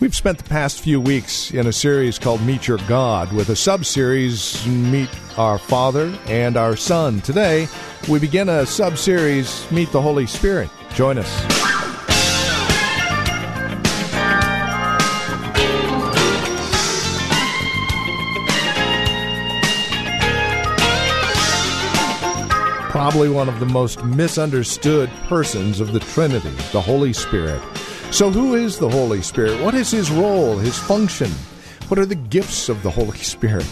We've spent the past few weeks in a series called Meet Your God with a sub series Meet Our Father and Our Son. Today, we begin a sub series Meet the Holy Spirit. Join us. Probably one of the most misunderstood persons of the Trinity, the Holy Spirit. So, who is the Holy Spirit? What is his role, his function? What are the gifts of the Holy Spirit?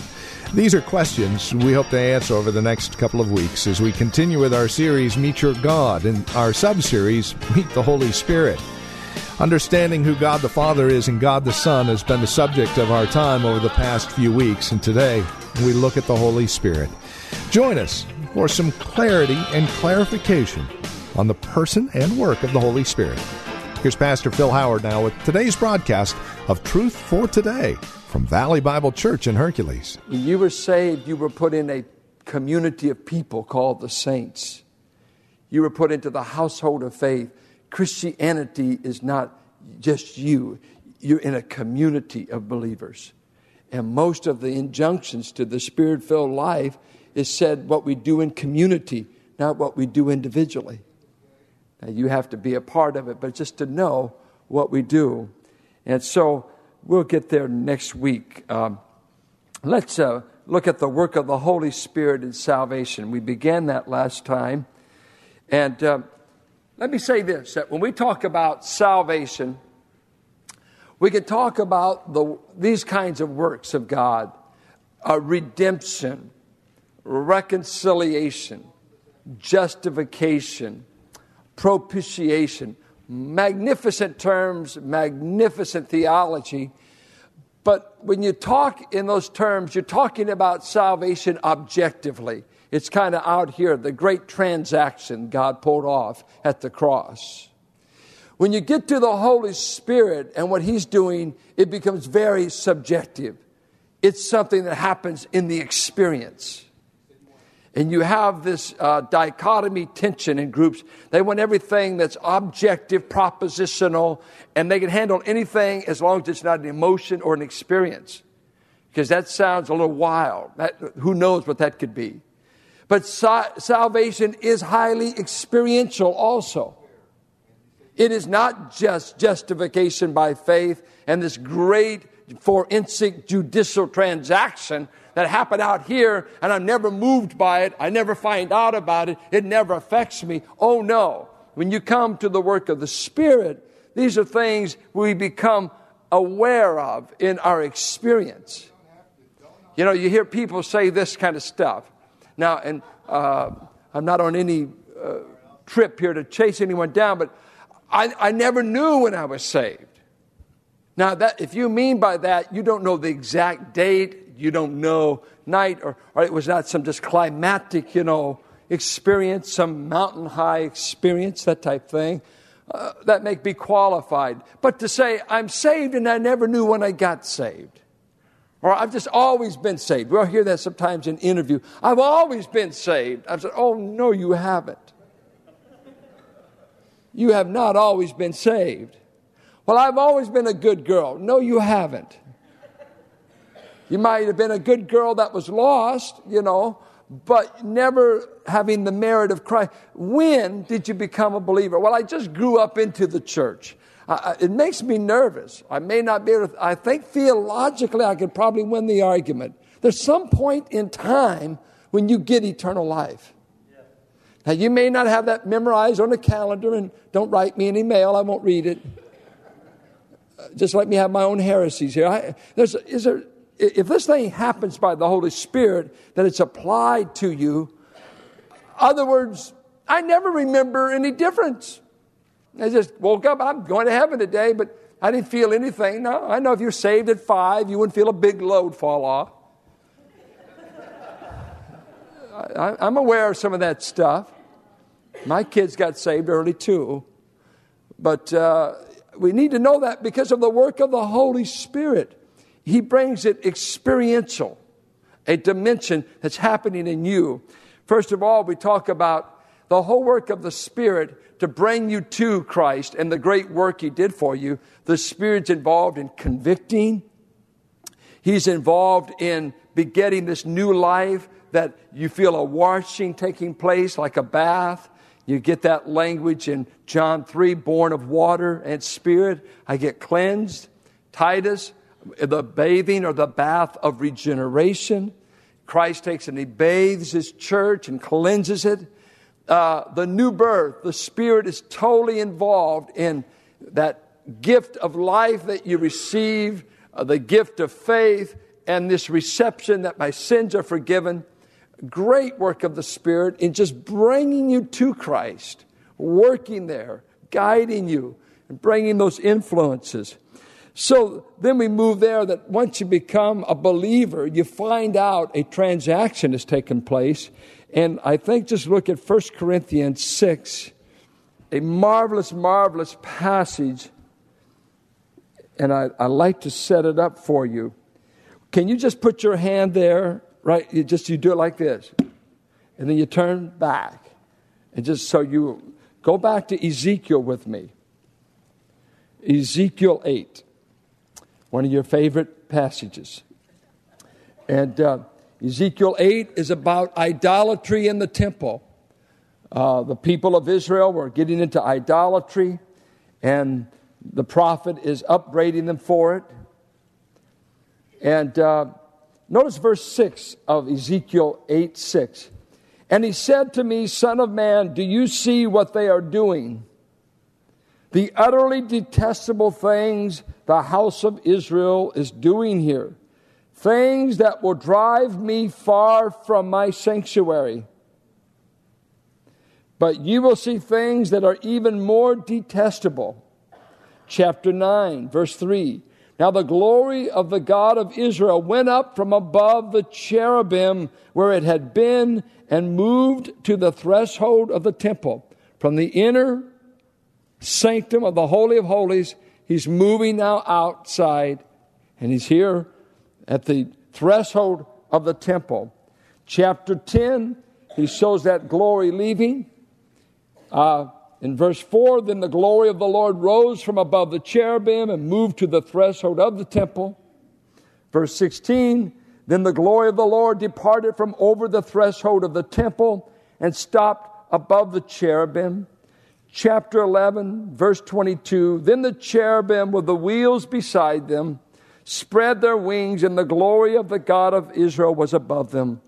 These are questions we hope to answer over the next couple of weeks as we continue with our series, Meet Your God, and our sub series, Meet the Holy Spirit. Understanding who God the Father is and God the Son has been the subject of our time over the past few weeks, and today we look at the Holy Spirit. Join us for some clarity and clarification on the person and work of the Holy Spirit. Here's Pastor Phil Howard now with today's broadcast of Truth for Today from Valley Bible Church in Hercules. When you were saved, you were put in a community of people called the saints. You were put into the household of faith. Christianity is not just you, you're in a community of believers. And most of the injunctions to the spirit filled life is said what we do in community, not what we do individually. You have to be a part of it, but just to know what we do. And so we'll get there next week. Um, let's uh, look at the work of the Holy Spirit in salvation. We began that last time. And uh, let me say this that when we talk about salvation, we can talk about the, these kinds of works of God uh, redemption, reconciliation, justification propitiation. Magnificent terms, magnificent theology. But when you talk in those terms, you're talking about salvation objectively. It's kind of out here, the great transaction God pulled off at the cross. When you get to the Holy Spirit and what He's doing, it becomes very subjective. It's something that happens in the experience. And you have this uh, dichotomy tension in groups. They want everything that's objective, propositional, and they can handle anything as long as it's not an emotion or an experience. Because that sounds a little wild. That, who knows what that could be? But sa- salvation is highly experiential also. It is not just justification by faith and this great forensic judicial transaction that happened out here and I'm never moved by it. I never find out about it. It never affects me. Oh no. When you come to the work of the Spirit, these are things we become aware of in our experience. You know, you hear people say this kind of stuff. Now, and uh, I'm not on any uh, trip here to chase anyone down, but I, I never knew when I was saved. Now, that, if you mean by that, you don't know the exact date, you don't know night, or, or it was not some just climatic, you know, experience, some mountain high experience, that type thing. Uh, that make me qualified. But to say, I'm saved and I never knew when I got saved. Or I've just always been saved. We'll hear that sometimes in interview. I've always been saved. I've said, oh, no, you haven't. You have not always been saved. Well, I've always been a good girl. No, you haven't. You might have been a good girl that was lost, you know, but never having the merit of Christ. When did you become a believer? Well, I just grew up into the church. it makes me nervous. I may not be able to, I think theologically I could probably win the argument. There's some point in time when you get eternal life. Now, you may not have that memorized on a calendar, and don't write me any mail, I won't read it. Just let me have my own heresies here. I, is there, if this thing happens by the Holy Spirit, that it's applied to you, other words, I never remember any difference. I just woke up, I'm going to heaven today, but I didn't feel anything. No, I know if you're saved at five, you wouldn't feel a big load fall off. I, I'm aware of some of that stuff. My kids got saved early too. But uh, we need to know that because of the work of the Holy Spirit. He brings it experiential, a dimension that's happening in you. First of all, we talk about the whole work of the Spirit to bring you to Christ and the great work He did for you. The Spirit's involved in convicting, He's involved in begetting this new life that you feel a washing taking place like a bath. You get that language in John 3 born of water and spirit. I get cleansed. Titus, the bathing or the bath of regeneration. Christ takes and he bathes his church and cleanses it. Uh, the new birth, the Spirit is totally involved in that gift of life that you receive, uh, the gift of faith, and this reception that my sins are forgiven. Great work of the Spirit in just bringing you to Christ, working there, guiding you, and bringing those influences. So then we move there that once you become a believer, you find out a transaction has taken place. And I think just look at 1 Corinthians 6, a marvelous, marvelous passage. And I, I like to set it up for you. Can you just put your hand there, right? You just you do it like this. And then you turn back. And just so you go back to Ezekiel with me. Ezekiel 8 one of your favorite passages. And uh, Ezekiel 8 is about idolatry in the temple. Uh, the people of Israel were getting into idolatry, and the prophet is upbraiding them for it. And uh, notice verse 6 of Ezekiel 8 6. And he said to me, Son of man, do you see what they are doing? The utterly detestable things the house of Israel is doing here. Things that will drive me far from my sanctuary. But you will see things that are even more detestable. Chapter 9, verse 3. Now the glory of the God of Israel went up from above the cherubim where it had been and moved to the threshold of the temple. From the inner sanctum of the Holy of Holies He's moving now outside, and he's here at the threshold of the temple. Chapter 10, he shows that glory leaving. Uh, in verse 4, then the glory of the Lord rose from above the cherubim and moved to the threshold of the temple. Verse 16, then the glory of the Lord departed from over the threshold of the temple and stopped above the cherubim chapter 11, verse 22 Then the cherubim with the wheels beside them spread their wings, and the glory of the God of Israel was above them.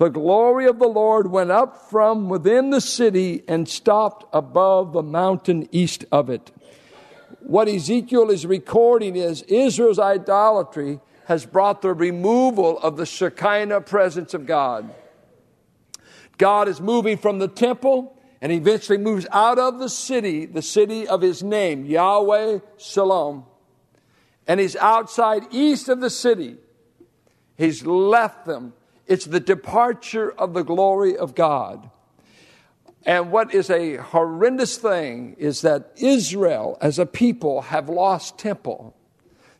The glory of the Lord went up from within the city and stopped above the mountain east of it. What Ezekiel is recording is Israel's idolatry has brought the removal of the Shekinah presence of God. God is moving from the temple and eventually moves out of the city, the city of his name, Yahweh Shalom. And he's outside east of the city. He's left them. It's the departure of the glory of God. And what is a horrendous thing is that Israel as a people have lost temple.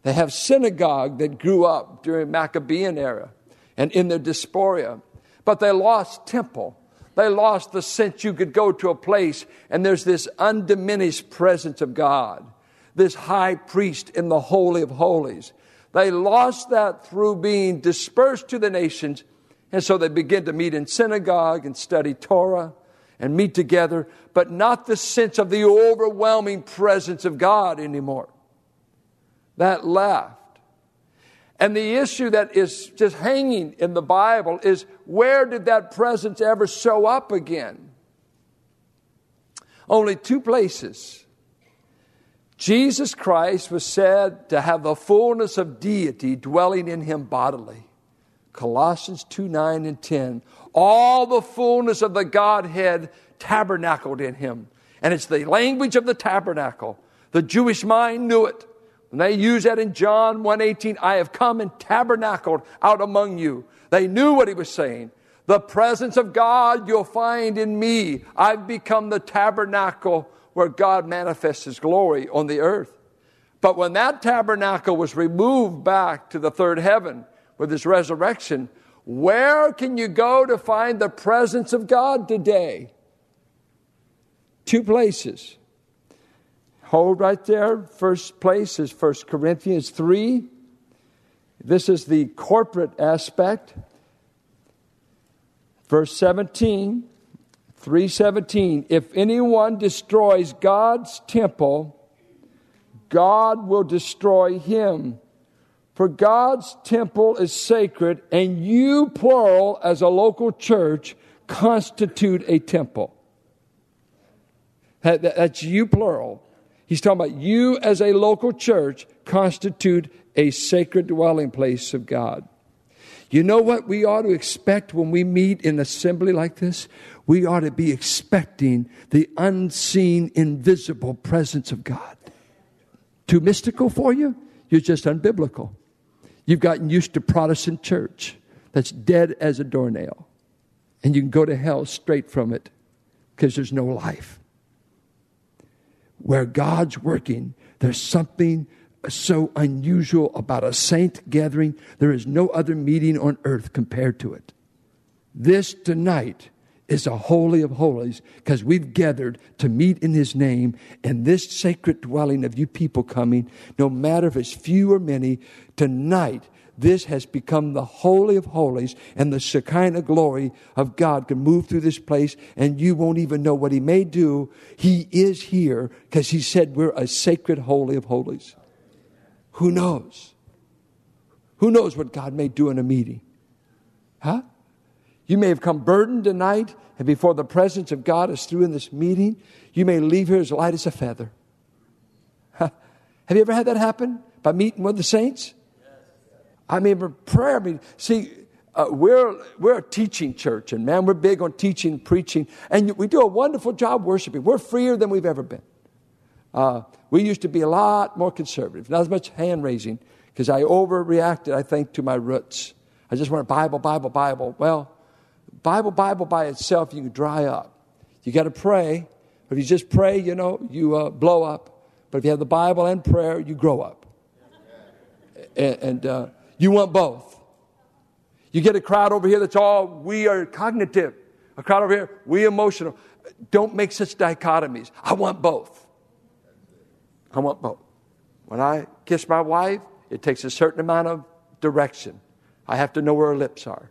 They have synagogue that grew up during Maccabean era and in their diaspora, but they lost temple. They lost the sense you could go to a place and there's this undiminished presence of God, this high priest in the Holy of Holies. They lost that through being dispersed to the nations, and so they begin to meet in synagogue and study Torah and meet together, but not the sense of the overwhelming presence of God anymore. That left. And the issue that is just hanging in the Bible is where did that presence ever show up again? Only two places. Jesus Christ was said to have the fullness of deity dwelling in him bodily. Colossians 2 9 and 10. All the fullness of the Godhead tabernacled in him. And it's the language of the tabernacle. The Jewish mind knew it. And they use that in John 1:18, I have come and tabernacled out among you. They knew what he was saying. The presence of God you'll find in me. I've become the tabernacle where God manifests his glory on the earth. But when that tabernacle was removed back to the third heaven with his resurrection, where can you go to find the presence of God today? Two places. Hold right there. First place is 1 Corinthians 3. This is the corporate aspect. Verse 17, 317. If anyone destroys God's temple, God will destroy him. For God's temple is sacred, and you, plural, as a local church, constitute a temple. That's you, plural. He's talking about you, as a local church, constitute a sacred dwelling place of God. You know what we ought to expect when we meet in assembly like this? We ought to be expecting the unseen, invisible presence of God. Too mystical for you? You're just unbiblical. You've gotten used to Protestant church that's dead as a doornail. And you can go to hell straight from it because there's no life. Where God's working, there's something so unusual about a saint gathering. There is no other meeting on earth compared to it. This tonight is a holy of holies because we've gathered to meet in his name and this sacred dwelling of you people coming, no matter if it's few or many, tonight this has become the holy of holies and the Shekinah glory of God can move through this place and you won't even know what he may do. He is here because he said we're a sacred holy of holies. Who knows? Who knows what God may do in a meeting? Huh? You may have come burdened tonight, and before the presence of God is through in this meeting, you may leave here as light as a feather. Have you ever had that happen by meeting with the saints? I mean, prayer. I mean, see, uh, we're we're a teaching church, and man, we're big on teaching, preaching, and we do a wonderful job worshiping. We're freer than we've ever been. Uh, we used to be a lot more conservative, not as much hand raising, because I overreacted, I think, to my roots. I just went Bible, Bible, Bible. Well, Bible, Bible by itself, you can dry up. You got to pray. If you just pray, you know, you uh, blow up. But if you have the Bible and prayer, you grow up. And, and uh, you want both. You get a crowd over here that's all we are cognitive, a crowd over here, we emotional. Don't make such dichotomies. I want both. I want both. When I kiss my wife, it takes a certain amount of direction. I have to know where her lips are.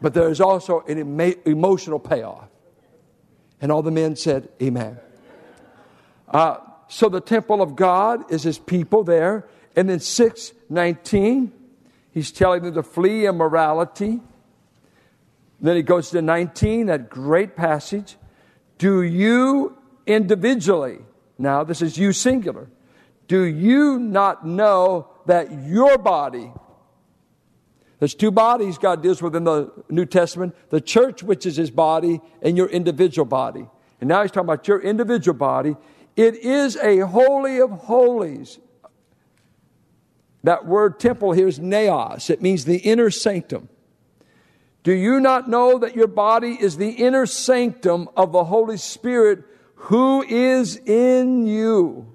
But there is also an emotional payoff. And all the men said, Amen. Uh, so the temple of God is his people there. And then 619, he's telling them to flee immorality. Then he goes to 19, that great passage. Do you individually. Now, this is you singular. Do you not know that your body, there's two bodies God deals with in the New Testament the church, which is his body, and your individual body. And now he's talking about your individual body. It is a holy of holies. That word temple here is naos, it means the inner sanctum. Do you not know that your body is the inner sanctum of the Holy Spirit who is in you,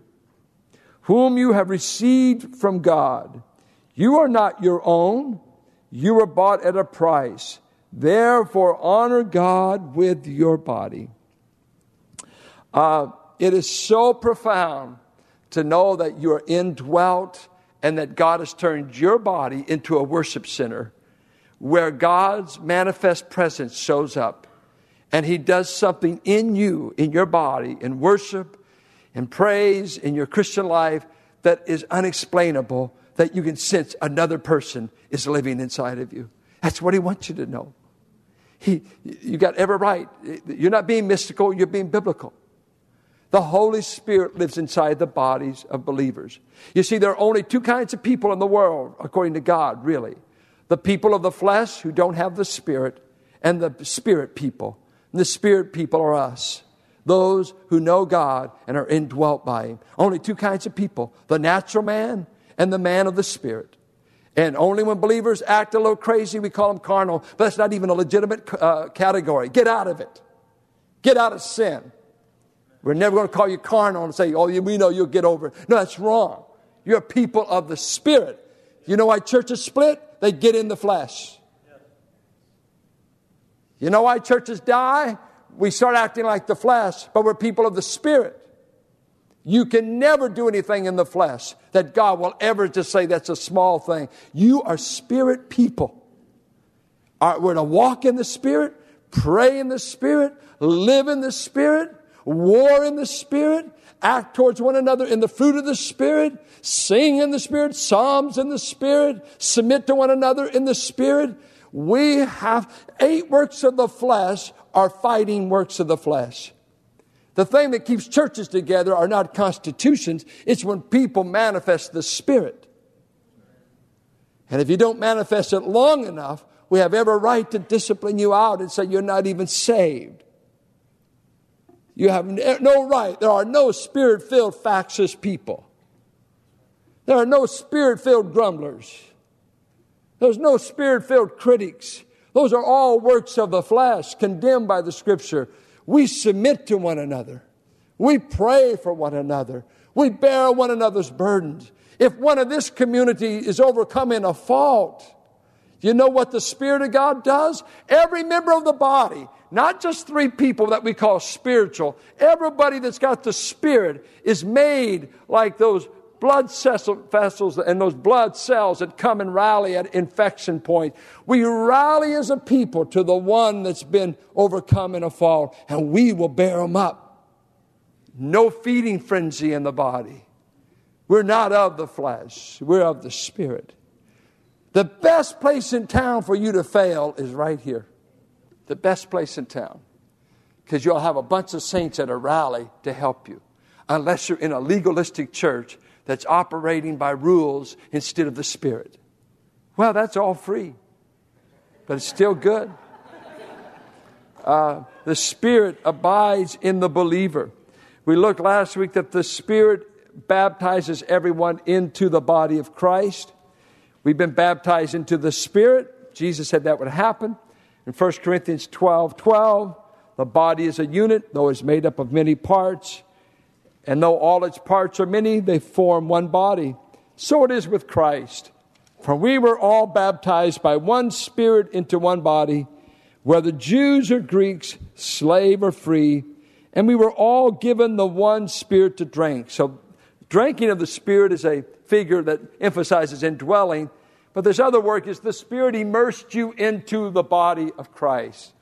whom you have received from God. You are not your own, you were bought at a price. Therefore, honor God with your body. Uh, it is so profound to know that you are indwelt and that God has turned your body into a worship center where God's manifest presence shows up and He does something in you, in your body, in worship, in praise, in your Christian life that is unexplainable, that you can sense another person is living inside of you. That's what He wants you to know. He, you got every right. You're not being mystical, you're being biblical. The Holy Spirit lives inside the bodies of believers. You see, there are only two kinds of people in the world, according to God, really the people of the flesh who don't have the Spirit, and the Spirit people the spirit people are us. those who know God and are indwelt by Him. Only two kinds of people the natural man and the man of the Spirit. And only when believers act a little crazy, we call them carnal, but that's not even a legitimate uh, category. Get out of it. Get out of sin. We're never going to call you carnal and say, oh, we know you'll get over it. No, that's wrong. You're people of the Spirit. You know why churches split? They get in the flesh. You know why churches die? We start acting like the flesh, but we're people of the Spirit. You can never do anything in the flesh that God will ever just say that's a small thing. You are spirit people. We're to walk in the Spirit, pray in the Spirit, live in the Spirit, war in the Spirit, act towards one another in the fruit of the Spirit, sing in the Spirit, psalms in the Spirit, submit to one another in the Spirit. We have eight works of the flesh are fighting works of the flesh. The thing that keeps churches together are not constitutions, it's when people manifest the Spirit. And if you don't manifest it long enough, we have every right to discipline you out and say you're not even saved. You have no right. There are no spirit filled factious people. There are no spirit filled grumblers. There's no spirit filled critics. Those are all works of the flesh condemned by the scripture. We submit to one another. We pray for one another. We bear one another's burdens. If one of this community is overcoming a fault, you know what the Spirit of God does? Every member of the body, not just three people that we call spiritual, everybody that's got the Spirit is made like those blood vessels and those blood cells that come and rally at infection point. We rally as a people to the one that's been overcome in a fall, and we will bear them up. No feeding frenzy in the body. We're not of the flesh, we're of the spirit. The best place in town for you to fail is right here. The best place in town. Because you'll have a bunch of saints at a rally to help you. Unless you're in a legalistic church that's operating by rules instead of the Spirit. Well, that's all free, but it's still good. Uh, the Spirit abides in the believer. We looked last week that the Spirit baptizes everyone into the body of Christ. We've been baptized into the Spirit. Jesus said that would happen. In 1 Corinthians 12 12, the body is a unit, though it's made up of many parts. And though all its parts are many, they form one body. So it is with Christ. For we were all baptized by one Spirit into one body, whether Jews or Greeks, slave or free, and we were all given the one Spirit to drink. So, drinking of the Spirit is a figure that emphasizes indwelling, but this other work is the Spirit immersed you into the body of Christ.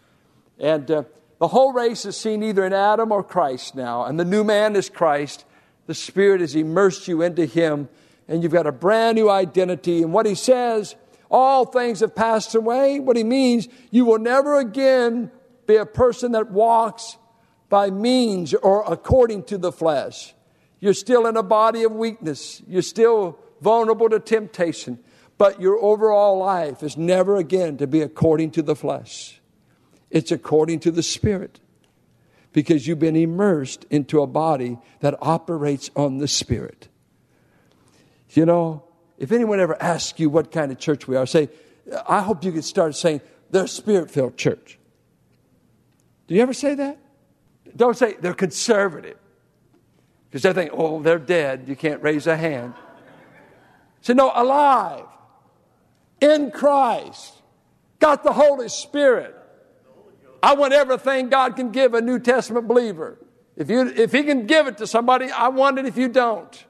And uh, the whole race is seen either in Adam or Christ now, and the new man is Christ. The Spirit has immersed you into Him, and you've got a brand new identity. And what He says, all things have passed away. What He means, you will never again be a person that walks by means or according to the flesh. You're still in a body of weakness, you're still vulnerable to temptation, but your overall life is never again to be according to the flesh. It's according to the Spirit. Because you've been immersed into a body that operates on the Spirit. You know, if anyone ever asks you what kind of church we are, say, I hope you could start saying, they're a spirit filled church. Do you ever say that? Don't say they're conservative. Because they think, oh, they're dead. You can't raise a hand. Say, no, alive, in Christ, got the Holy Spirit, I want everything God can give a New Testament believer. If, you, if He can give it to somebody, I want it if you don't.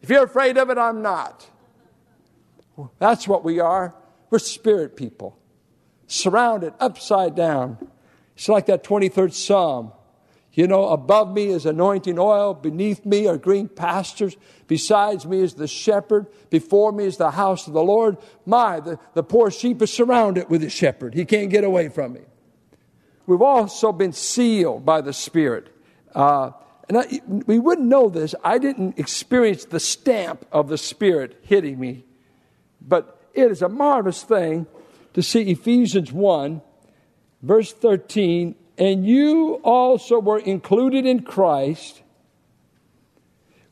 If you're afraid of it, I'm not. That's what we are. We're spirit people, surrounded upside down. It's like that 23rd Psalm. You know, above me is anointing oil, beneath me are green pastures, besides me is the shepherd, before me is the house of the Lord. My, the, the poor sheep is surrounded with the shepherd. He can't get away from me. We've also been sealed by the Spirit. Uh, and I, we wouldn't know this. I didn't experience the stamp of the Spirit hitting me. But it is a marvelous thing to see Ephesians 1, verse 13. And you also were included in Christ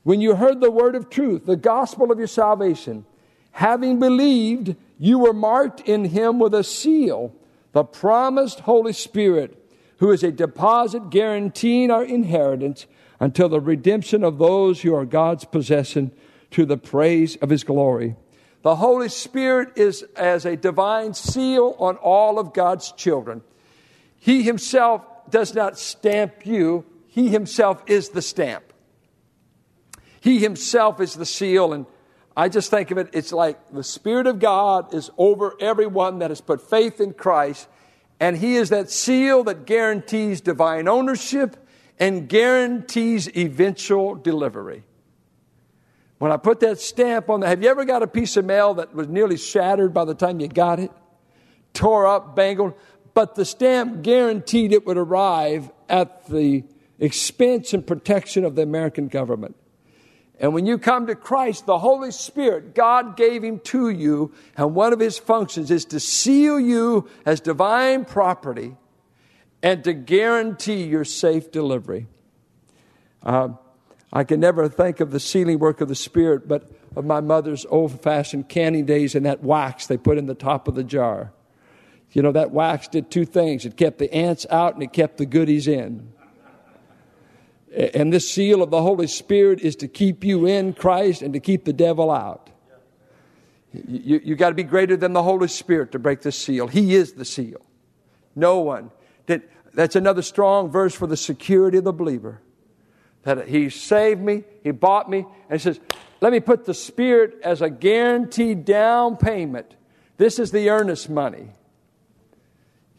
when you heard the word of truth, the gospel of your salvation. Having believed, you were marked in him with a seal, the promised Holy Spirit, who is a deposit guaranteeing our inheritance until the redemption of those who are God's possession to the praise of his glory. The Holy Spirit is as a divine seal on all of God's children. He himself does not stamp you, he himself is the stamp. He himself is the seal, and I just think of it, it's like the Spirit of God is over everyone that has put faith in Christ, and He is that seal that guarantees divine ownership and guarantees eventual delivery. When I put that stamp on the, have you ever got a piece of mail that was nearly shattered by the time you got it? Tore up, bangled, but the stamp guaranteed it would arrive at the expense and protection of the American government. And when you come to Christ, the Holy Spirit, God gave Him to you, and one of His functions is to seal you as divine property and to guarantee your safe delivery. Uh, I can never think of the sealing work of the Spirit, but of my mother's old fashioned canning days and that wax they put in the top of the jar. You know, that wax did two things it kept the ants out and it kept the goodies in. And this seal of the Holy Spirit is to keep you in Christ and to keep the devil out. You, you got to be greater than the Holy Spirit to break this seal. He is the seal. No one. That, that's another strong verse for the security of the believer. That He saved me, He bought me, and He says, Let me put the Spirit as a guaranteed down payment. This is the earnest money.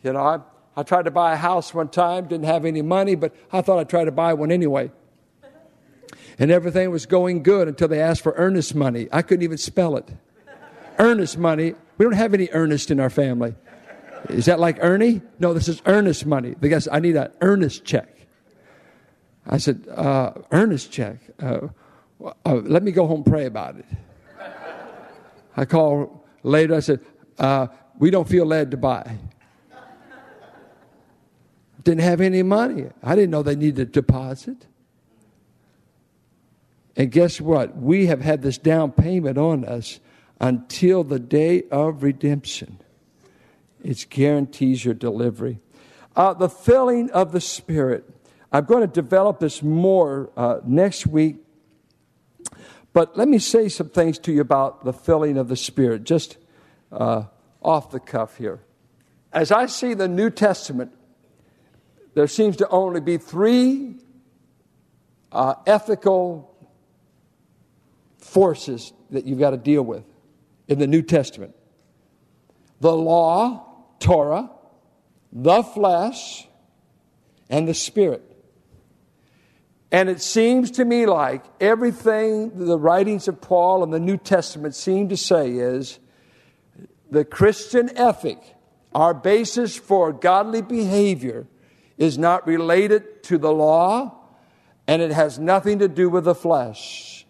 You know, I, I tried to buy a house one time, didn't have any money, but I thought I'd try to buy one anyway. And everything was going good until they asked for earnest money. I couldn't even spell it. earnest money. We don't have any earnest in our family. Is that like Ernie? No, this is earnest money. Because I need an earnest check. I said, uh, earnest check. Uh, uh, let me go home and pray about it. I called later. I said, uh, we don't feel led to buy didn't have any money. I didn't know they needed a deposit. And guess what? We have had this down payment on us until the day of redemption. It guarantees your delivery. Uh, the filling of the Spirit. I'm going to develop this more uh, next week. But let me say some things to you about the filling of the Spirit, just uh, off the cuff here. As I see the New Testament there seems to only be three uh, ethical forces that you've got to deal with in the New Testament the law, Torah, the flesh, and the spirit. And it seems to me like everything the writings of Paul and the New Testament seem to say is the Christian ethic, our basis for godly behavior, is not related to the law and it has nothing to do with the flesh.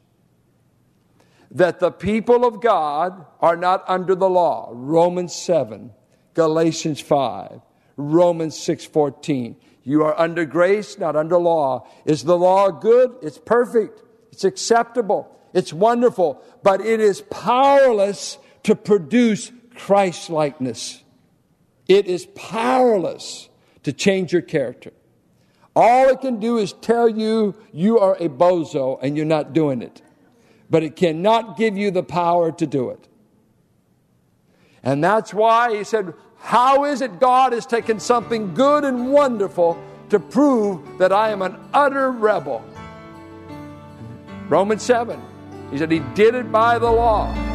That the people of God are not under the law. Romans 7, Galatians 5, Romans 6:14. You are under grace, not under law. Is the law good? It's perfect. It's acceptable. It's wonderful, but it is powerless to produce Christ likeness. It is powerless to change your character. All it can do is tell you you are a bozo and you're not doing it. But it cannot give you the power to do it. And that's why he said, How is it God has taken something good and wonderful to prove that I am an utter rebel? Romans 7. He said he did it by the law.